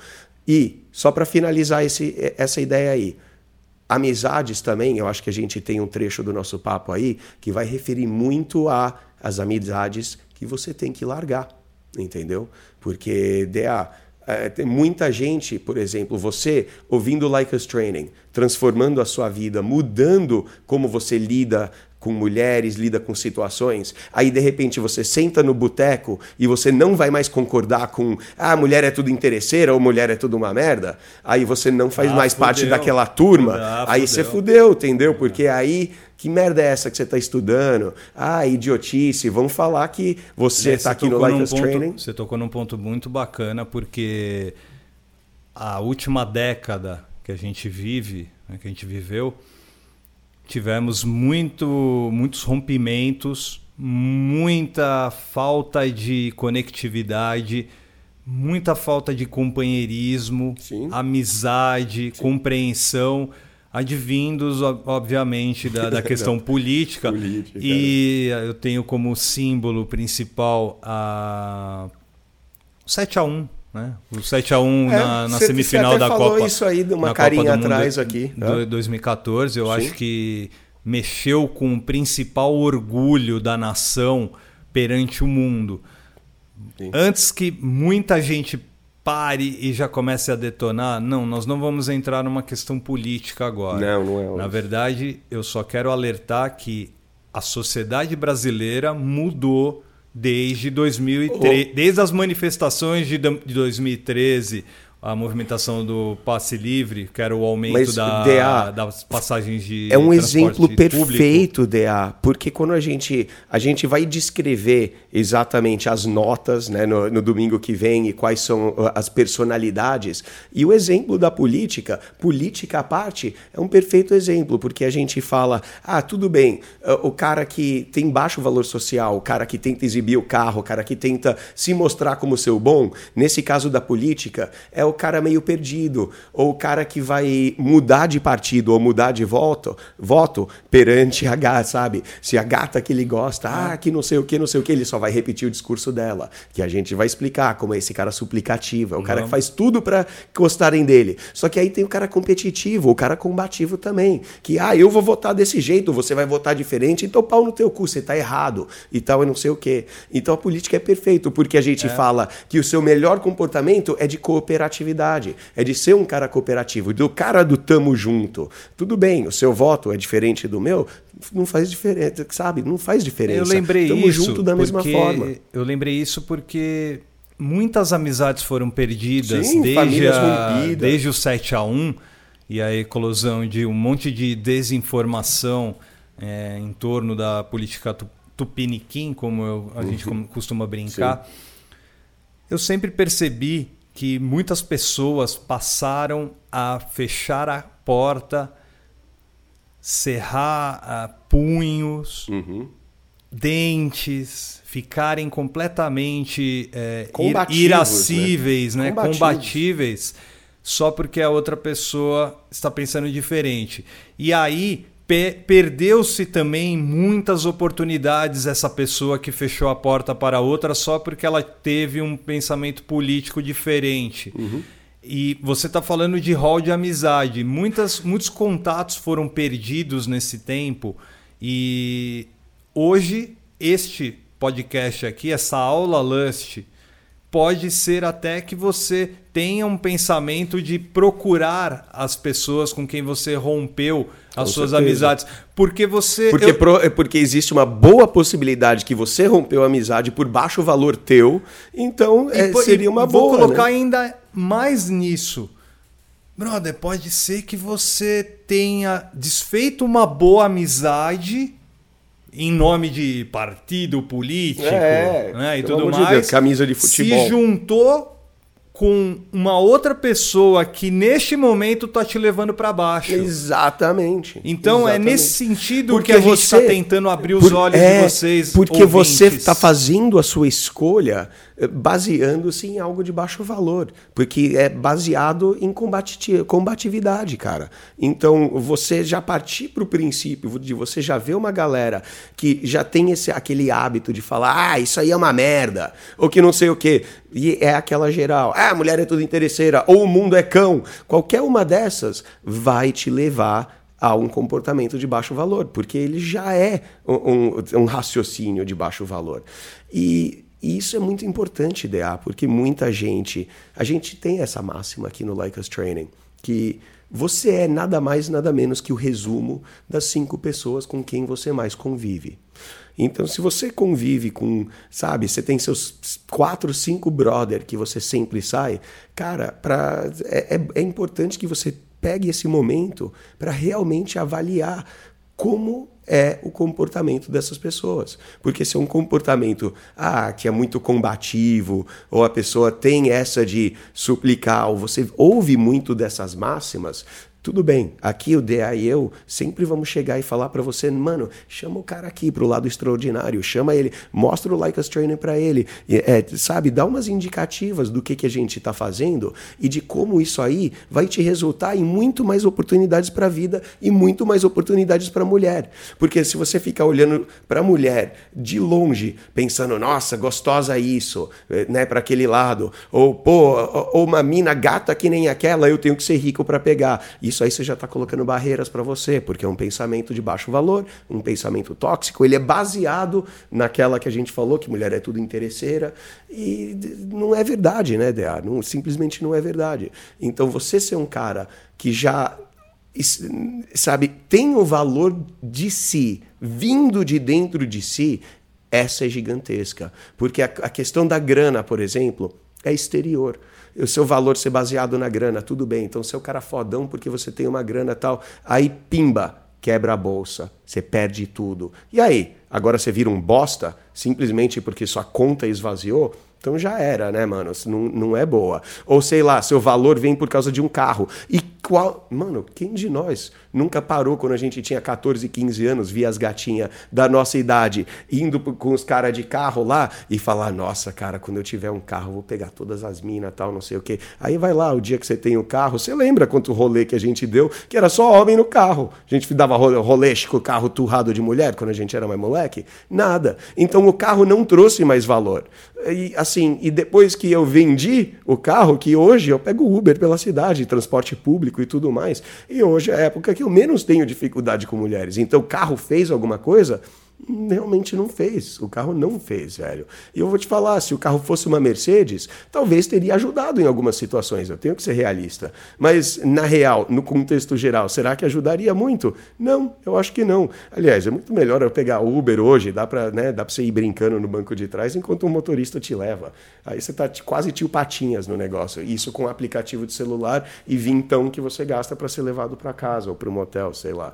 E só para finalizar esse, essa ideia aí, amizades também, eu acho que a gente tem um trecho do nosso papo aí que vai referir muito a as amizades que você tem que largar, entendeu? Porque DA, é, tem muita gente, por exemplo, você ouvindo Like Us Training, transformando a sua vida, mudando como você lida com mulheres, lida com situações, aí de repente você senta no boteco e você não vai mais concordar com ah, mulher é tudo interesseira ou mulher é tudo uma merda, aí você não faz ah, mais fudeu. parte daquela turma, ah, aí fudeu. você fudeu, entendeu? Porque aí que merda é essa que você está estudando? Ah, idiotice. Vamos falar que você está é, aqui no Life ponto, Training. Você tocou num ponto muito bacana, porque a última década que a gente vive, né, que a gente viveu, tivemos muito, muitos rompimentos, muita falta de conectividade, muita falta de companheirismo, Sim. amizade, Sim. compreensão advindos, obviamente, da, da questão política. política. E eu tenho como símbolo principal a... o 7 a 1 né? O 7 a 1 é, na, na semifinal da falou Copa. isso aí de uma carinha atrás aqui. Do, 2014, eu Sim. acho que mexeu com o principal orgulho da nação perante o mundo. Sim. Antes que muita gente pare e já comece a detonar. Não, nós não vamos entrar numa questão política agora. Não, não é. Na verdade, eu só quero alertar que a sociedade brasileira mudou desde 2013, oh. desde as manifestações de 2013, a movimentação do passe livre, que era o aumento Mas, da, DA, das passagens de É um exemplo público. perfeito, DA, porque quando a gente, a gente vai descrever exatamente as notas né, no, no domingo que vem e quais são uh, as personalidades, e o exemplo da política, política à parte, é um perfeito exemplo, porque a gente fala, ah, tudo bem, uh, o cara que tem baixo valor social, o cara que tenta exibir o carro, o cara que tenta se mostrar como seu bom, nesse caso da política, é o cara meio perdido, ou o cara que vai mudar de partido ou mudar de voto, voto perante a gata, sabe? Se a gata que ele gosta, ah, que não sei o que, não sei o que, ele só vai repetir o discurso dela, que a gente vai explicar como é esse cara suplicativo, é o cara que faz tudo para gostarem dele. Só que aí tem o cara competitivo, o cara combativo também, que ah, eu vou votar desse jeito, você vai votar diferente, então pau no teu cu, você tá errado e tal, e não sei o que. Então a política é perfeito, porque a gente fala que o seu melhor comportamento é de cooperatividade, é de ser um cara cooperativo, do cara do tamo junto. Tudo bem, o seu voto é diferente do meu, não faz diferença, sabe? Não faz diferença. Eu lembrei tamo isso. junto da mesma forma. Eu lembrei isso porque muitas amizades foram perdidas Sim, desde, a, desde o 7 a 1 e a eclosão de um monte de desinformação é, em torno da política tu- tupiniquim, como eu- a gente Uhum. como costuma brincar. Eu sempre percebi que muitas pessoas passaram a fechar a porta, cerrar ah, punhos, Uhum. dentes, ficarem completamente é, irascíveis, né? Combativos. combatíveis, só porque a outra pessoa está pensando diferente. E aí pe- perdeu-se também muitas oportunidades essa pessoa que fechou a porta para outra só porque ela teve um pensamento político diferente. E você está falando de hall de amizade. Muitas, muitos contatos foram perdidos nesse tempo. E hoje, este podcast aqui, essa aula Lust, pode ser até que você tenha um pensamento de procurar as pessoas com quem você rompeu as Com suas certeza. amizades. Porque você. Porque, eu- pro- é porque existe uma boa possibilidade que você rompeu a amizade por baixo valor teu, então é, E po- seria uma vou boa. colocar né? ainda mais nisso. Brother, pode ser que você tenha desfeito uma boa amizade em nome de partido político É, né, e tudo amor de mais. Deus, camisa de futebol. Se juntou com uma outra pessoa que neste momento tá te levando para baixo. Exatamente. Então é Exatamente. nesse sentido Porque que a gente você- está tentando abrir os Por- olhos é, de vocês. Porque você ouvintes. está fazendo a sua escolha baseando-se em algo de baixo valor. Porque é baseado em combati- combatividade, cara. Então, você já partir para o princípio de você já ver uma galera que já tem esse, aquele hábito de falar, ah, isso aí é uma merda, ou que não sei o quê. E é aquela geral, ah, a mulher é tudo interesseira, ou o mundo é cão. Qualquer uma dessas vai te levar a um comportamento de baixo valor, porque ele já é um, um- um raciocínio de baixo valor. E, e isso é muito importante, DA, porque muita gente. A gente tem essa máxima aqui no Like Us Training, que você é nada mais, nada menos que o resumo das cinco pessoas com quem você mais convive. Então, se você convive com, sabe, você tem seus quatro, cinco brother que você sempre sai, cara, pra, é, é- é importante que você pegue esse momento para realmente avaliar como é o comportamento dessas pessoas. Porque se é um comportamento ah, que é muito combativo, ou a pessoa tem essa de suplicar, ou você ouve muito dessas máximas, tudo bem, aqui o DA e eu sempre vamos chegar e falar para você, mano, chama o cara aqui pro lado extraordinário, chama ele, mostra o Like Us Training para ele, é, sabe, dá umas indicativas do que, que a gente tá fazendo e de como isso aí vai te resultar em muito mais oportunidades para vida e muito mais oportunidades para mulher. Porque se você ficar olhando para mulher de longe, pensando, nossa, gostosa isso, eh, né, para aquele lado, ou pô, ou- uma mina gata que nem aquela, eu tenho que ser rico para pegar. Aí você já está colocando barreiras para você, porque é um pensamento de baixo valor, um pensamento tóxico, ele é baseado naquela que a gente falou, que mulher é tudo interesseira, e não é verdade, né, DA? Não, simplesmente não é verdade. Então você ser um cara que já sabe, tem o valor de si, vindo de dentro de si, essa é gigantesca. Porque a, a questão da grana, por exemplo, é exterior. O seu valor ser baseado na grana, tudo bem. Então, você é o cara fodão porque você tem uma grana tal. Aí, pimba, quebra a bolsa, você perde tudo. E aí? Agora você vira um bosta simplesmente porque sua conta esvaziou? Então já era, né, mano? Não, não é boa. Ou sei lá, seu valor vem por causa de um carro. E qual. Mano, quem de nós nunca parou quando a gente tinha 14, 15 anos, via as gatinhas da nossa idade, indo com os caras de carro lá e falar: nossa, cara, quando eu tiver um carro, vou pegar todas as minas tal, não sei o quê. Aí vai lá, o dia que você tem o carro, você lembra quanto rolê que a gente deu, que era só homem no carro. A gente dava rolê com o carro turrado de mulher quando a gente era mais moleque? Nada. Então o carro não trouxe mais valor. E assim, e depois que eu vendi o carro, que hoje eu pego Uber pela cidade, transporte público e tudo mais, e hoje é a época que eu menos tenho dificuldade com mulheres. Então o carro fez alguma coisa? Realmente não fez. O carro não fez, velho. E eu vou te falar, se o carro fosse uma Mercedes, talvez teria ajudado em algumas situações. Eu tenho que ser realista. Mas na real, no contexto geral, será que ajudaria muito? Não, eu acho que não. Aliás, é muito melhor eu pegar Uber hoje, dá para, né, dá para você ir brincando no banco de trás enquanto o um motorista te leva. Aí você tá quase tio patinhas no negócio. Isso com aplicativo de celular e vintão que você gasta para ser levado para casa ou para um motel, sei lá.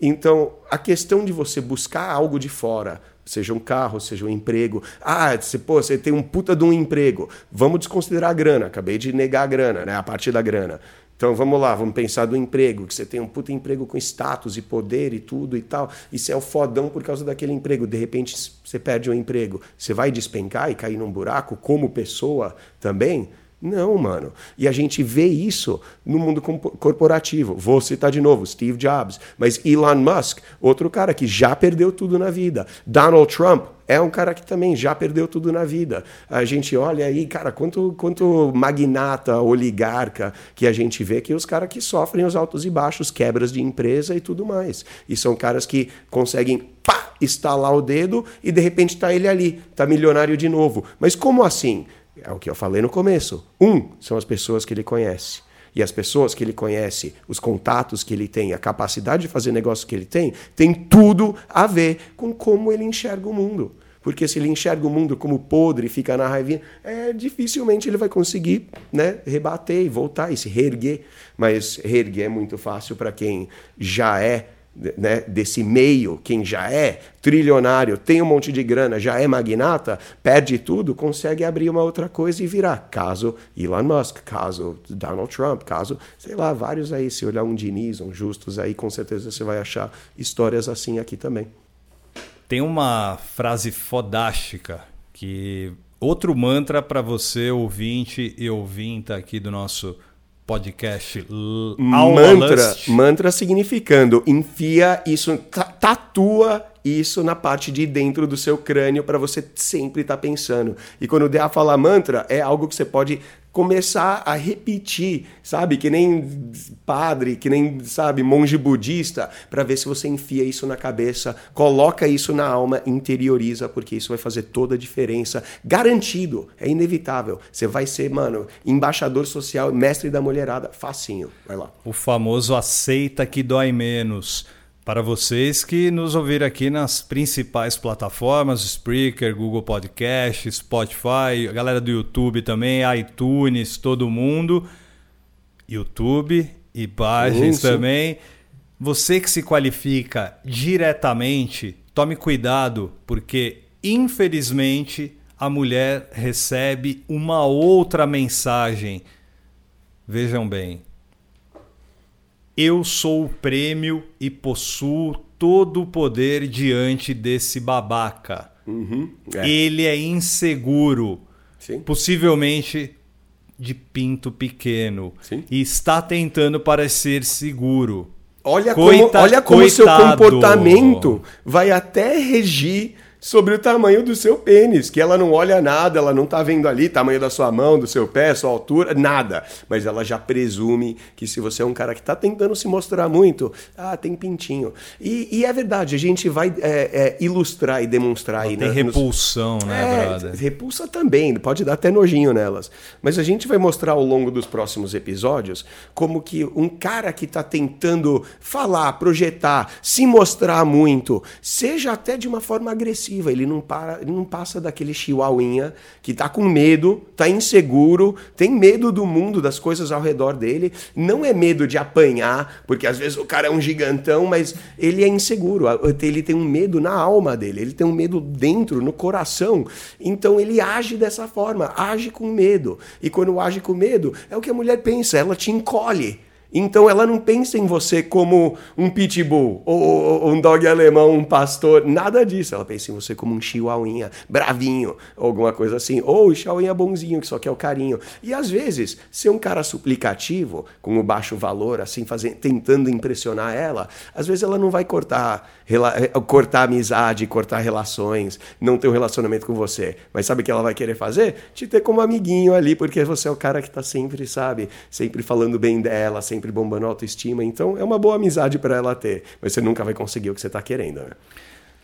Então, a questão de você buscar algo de fora, seja um carro, seja um emprego. Ah, você, pô, você tem um puta de um emprego. Vamos desconsiderar a grana. Acabei de negar a grana, né? A parte da grana. Então vamos lá, vamos pensar do emprego, que você tem um puta emprego com status e poder e tudo e tal, e você é o fodão por causa daquele emprego. De repente você perde o emprego. Você vai despencar e cair num buraco como pessoa também? Não, mano. E a gente vê isso no mundo corporativo. Vou citar de novo Steve Jobs, mas Elon Musk, outro cara que já perdeu tudo na vida. Donald Trump é um cara que também já perdeu tudo na vida. A gente olha aí, cara, quanto, quanto magnata, oligarca que a gente vê que os caras que sofrem os altos e baixos, quebras de empresa e tudo mais. E são caras que conseguem pá, estalar o dedo e de repente está ele ali, está milionário de novo. Mas como assim? É o que eu falei no começo. Um são as pessoas que ele conhece. E as pessoas que ele conhece, os contatos que ele tem, a capacidade de fazer negócio que ele tem, tem tudo a ver com como ele enxerga o mundo. Porque se ele enxerga o mundo como podre e fica na raivinha, é, dificilmente ele vai conseguir né, rebater e voltar e se reerguer. Mas reerguer é muito fácil para quem já é né, desse meio, quem já é trilionário, tem um monte de grana, já é magnata, perde tudo, consegue abrir uma outra coisa e virar. Caso Elon Musk, caso Donald Trump, caso, sei lá, vários aí. Se olhar um Diniz, um Justus aí, com certeza você vai achar histórias assim aqui também. Tem uma frase fodástica que outro mantra para você ouvinte e ouvinta aqui do nosso podcast mantra mantra significando enfia isso tatua isso na parte de dentro do seu crânio para você sempre estar tá pensando e quando o DA fala mantra é algo que você pode começar a repetir, sabe? Que nem padre, que nem, sabe, monge budista, para ver se você enfia isso na cabeça, coloca isso na alma, interioriza, porque isso vai fazer toda a diferença. Garantido, é inevitável. Você vai ser, mano, embaixador social, mestre da mulherada, facinho. Vai lá. O famoso aceita que dói menos. Para vocês que nos ouviram aqui nas principais plataformas, Spreaker, Google Podcast, Spotify, a galera do YouTube também, iTunes, todo mundo, YouTube, imagens Isso. também. Você que se qualifica diretamente, tome cuidado, porque infelizmente a mulher recebe uma outra mensagem. Vejam bem, eu sou o prêmio e possuo todo o poder diante desse babaca. Uhum, é. Ele é inseguro, Sim. possivelmente de pinto pequeno, Sim. e está tentando parecer seguro. Olha Coita como, olha como seu comportamento vai até regir sobre o tamanho do seu pênis, que ela não olha nada, ela não está vendo ali tamanho da sua mão, do seu pé, sua altura, nada. Mas ela já presume que se você é um cara que está tentando se mostrar muito, ah, tem pintinho. E, e é verdade, a gente vai é, é, ilustrar e demonstrar ela aí. Tem né, repulsão, né, é, brother? Repulsa também, pode dar até nojinho nelas. Mas a gente vai mostrar ao longo dos próximos episódios como que um cara que está tentando falar, projetar, se mostrar muito, seja até de uma forma agressiva, agressiva, ele não, para, ele não passa daquele chihuahuinha que tá com medo, tá inseguro, tem medo do mundo, das coisas ao redor dele, não é medo de apanhar, porque às vezes o cara é um gigantão, mas ele é inseguro, ele tem um medo na alma dele, ele tem um medo dentro, no coração, então ele age dessa forma, age com medo, e quando age com medo, é o que a mulher pensa, ela te encolhe, então ela não pensa em você como um pitbull, ou, ou, um dog alemão, um pastor, nada disso. Ela pensa em você como um chihuahuinha bravinho, ou alguma coisa assim. Ou o chihuahuinha bonzinho, que só quer o carinho. E às vezes, ser um cara suplicativo, com o baixo valor, assim, fazendo, tentando impressionar ela, às vezes ela não vai cortar, cortar amizade, cortar relações, não ter um relacionamento com você. Mas sabe o que ela vai querer fazer? Te ter como amiguinho ali, porque você é o cara que está sempre, sabe, sempre falando bem dela, sempre sempre bombando a autoestima. Então é uma boa amizade para ela ter, mas você nunca vai conseguir o que você está querendo. Né?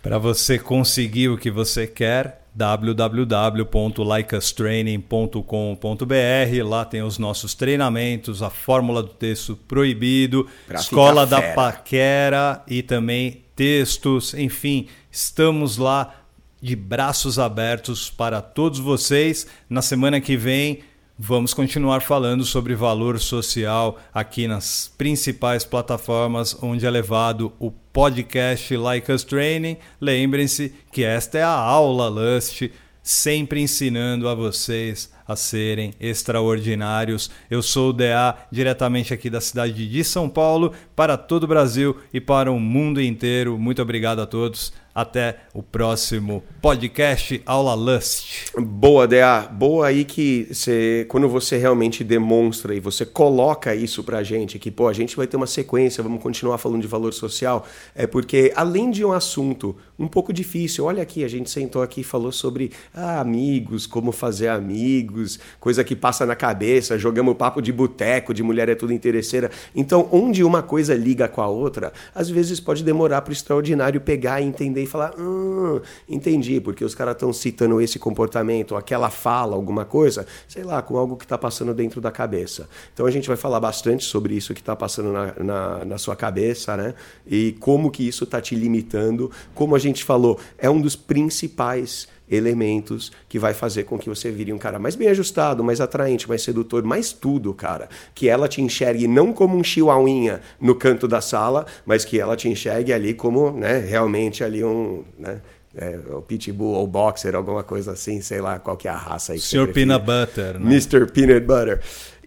Para você conseguir o que você quer, www.likeustraining.com.br. Lá tem os nossos treinamentos, a fórmula do texto proibido, pra escola da paquera e também textos, enfim, estamos lá de braços abertos para todos vocês. Na semana que vem Vamos continuar falando sobre valor social aqui nas principais plataformas onde é levado o podcast Like Us Training. Lembrem-se que esta é a aula Lust, sempre ensinando a vocês a serem extraordinários. Eu sou o DA, diretamente aqui da cidade de São Paulo, para todo o Brasil e para o mundo inteiro. Muito obrigado a todos. Até o próximo podcast Aula Lust. Boa, DA. Boa aí que você, quando você realmente demonstra e você coloca isso pra gente, que pô, a gente vai ter uma sequência, vamos continuar falando de valor social, é porque além de um assunto um pouco difícil, olha aqui, a gente sentou aqui e falou sobre ah, amigos, como fazer amigos, coisa que passa na cabeça, jogamos papo de boteco, de mulher é tudo interesseira. Então, onde uma coisa liga com a outra, às vezes pode demorar pro extraordinário pegar e entender e falar: hum, entendi, porque os caras estão citando esse comportamento, aquela fala, alguma coisa, sei lá, com algo que está passando dentro da cabeça. Então a gente vai falar bastante sobre isso que está passando na, na, na, sua cabeça, né? E como que isso está te limitando. Como a gente falou, é um dos principais elementos que vai fazer com que você vire um cara mais bem ajustado, mais atraente, mais sedutor, mais tudo, cara. Que ela te enxergue não como um chihuahuinha no canto da sala, mas que ela te enxergue ali como, né, realmente ali um, né, é, o pitbull ou boxer, alguma coisa assim, sei lá qual que é a raça aí. Sr. Peanut Butter. Né? Mr. Peanut Butter.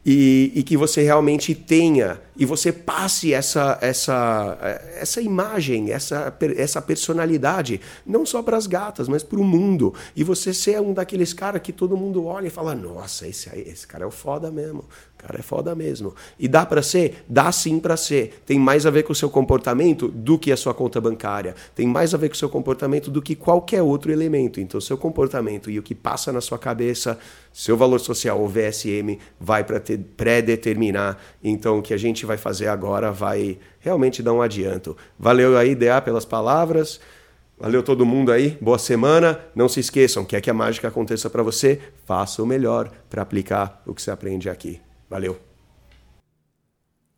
E, e, que você realmente tenha e você passe essa, essa, essa imagem, essa, essa personalidade, não só para as gatas, mas para o mundo. E você ser um daqueles caras que todo mundo olha e fala: nossa, esse, aí, esse cara é o foda mesmo. O cara é foda mesmo. E dá para ser? Dá sim para ser. Tem mais a ver com o seu comportamento do que a sua conta bancária. Tem mais a ver com o seu comportamento do que qualquer outro elemento. Então, seu comportamento e o que passa na sua cabeça, seu valor social, ou VSM, vai para pré-determinar. Então, o que a gente gente vai fazer agora vai realmente dar um adianto. Valeu aí, DA, pelas palavras. Valeu todo mundo aí, boa semana. Não se esqueçam, quer que a mágica aconteça para você? Faça o melhor para aplicar o que você aprende aqui. Valeu.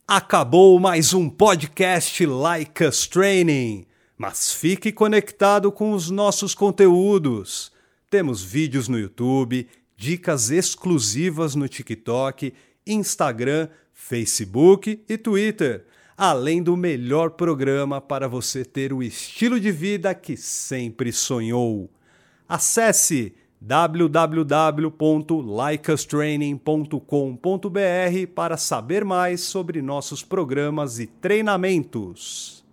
Acabou mais um podcast Like Us Training. Mas fique conectado com os nossos conteúdos. Temos vídeos no YouTube, dicas exclusivas no TikTok, Instagram, Facebook e Twitter, além do melhor programa para você ter o estilo de vida que sempre sonhou. Acesse www.likeustraining.com.br para saber mais sobre nossos programas e treinamentos.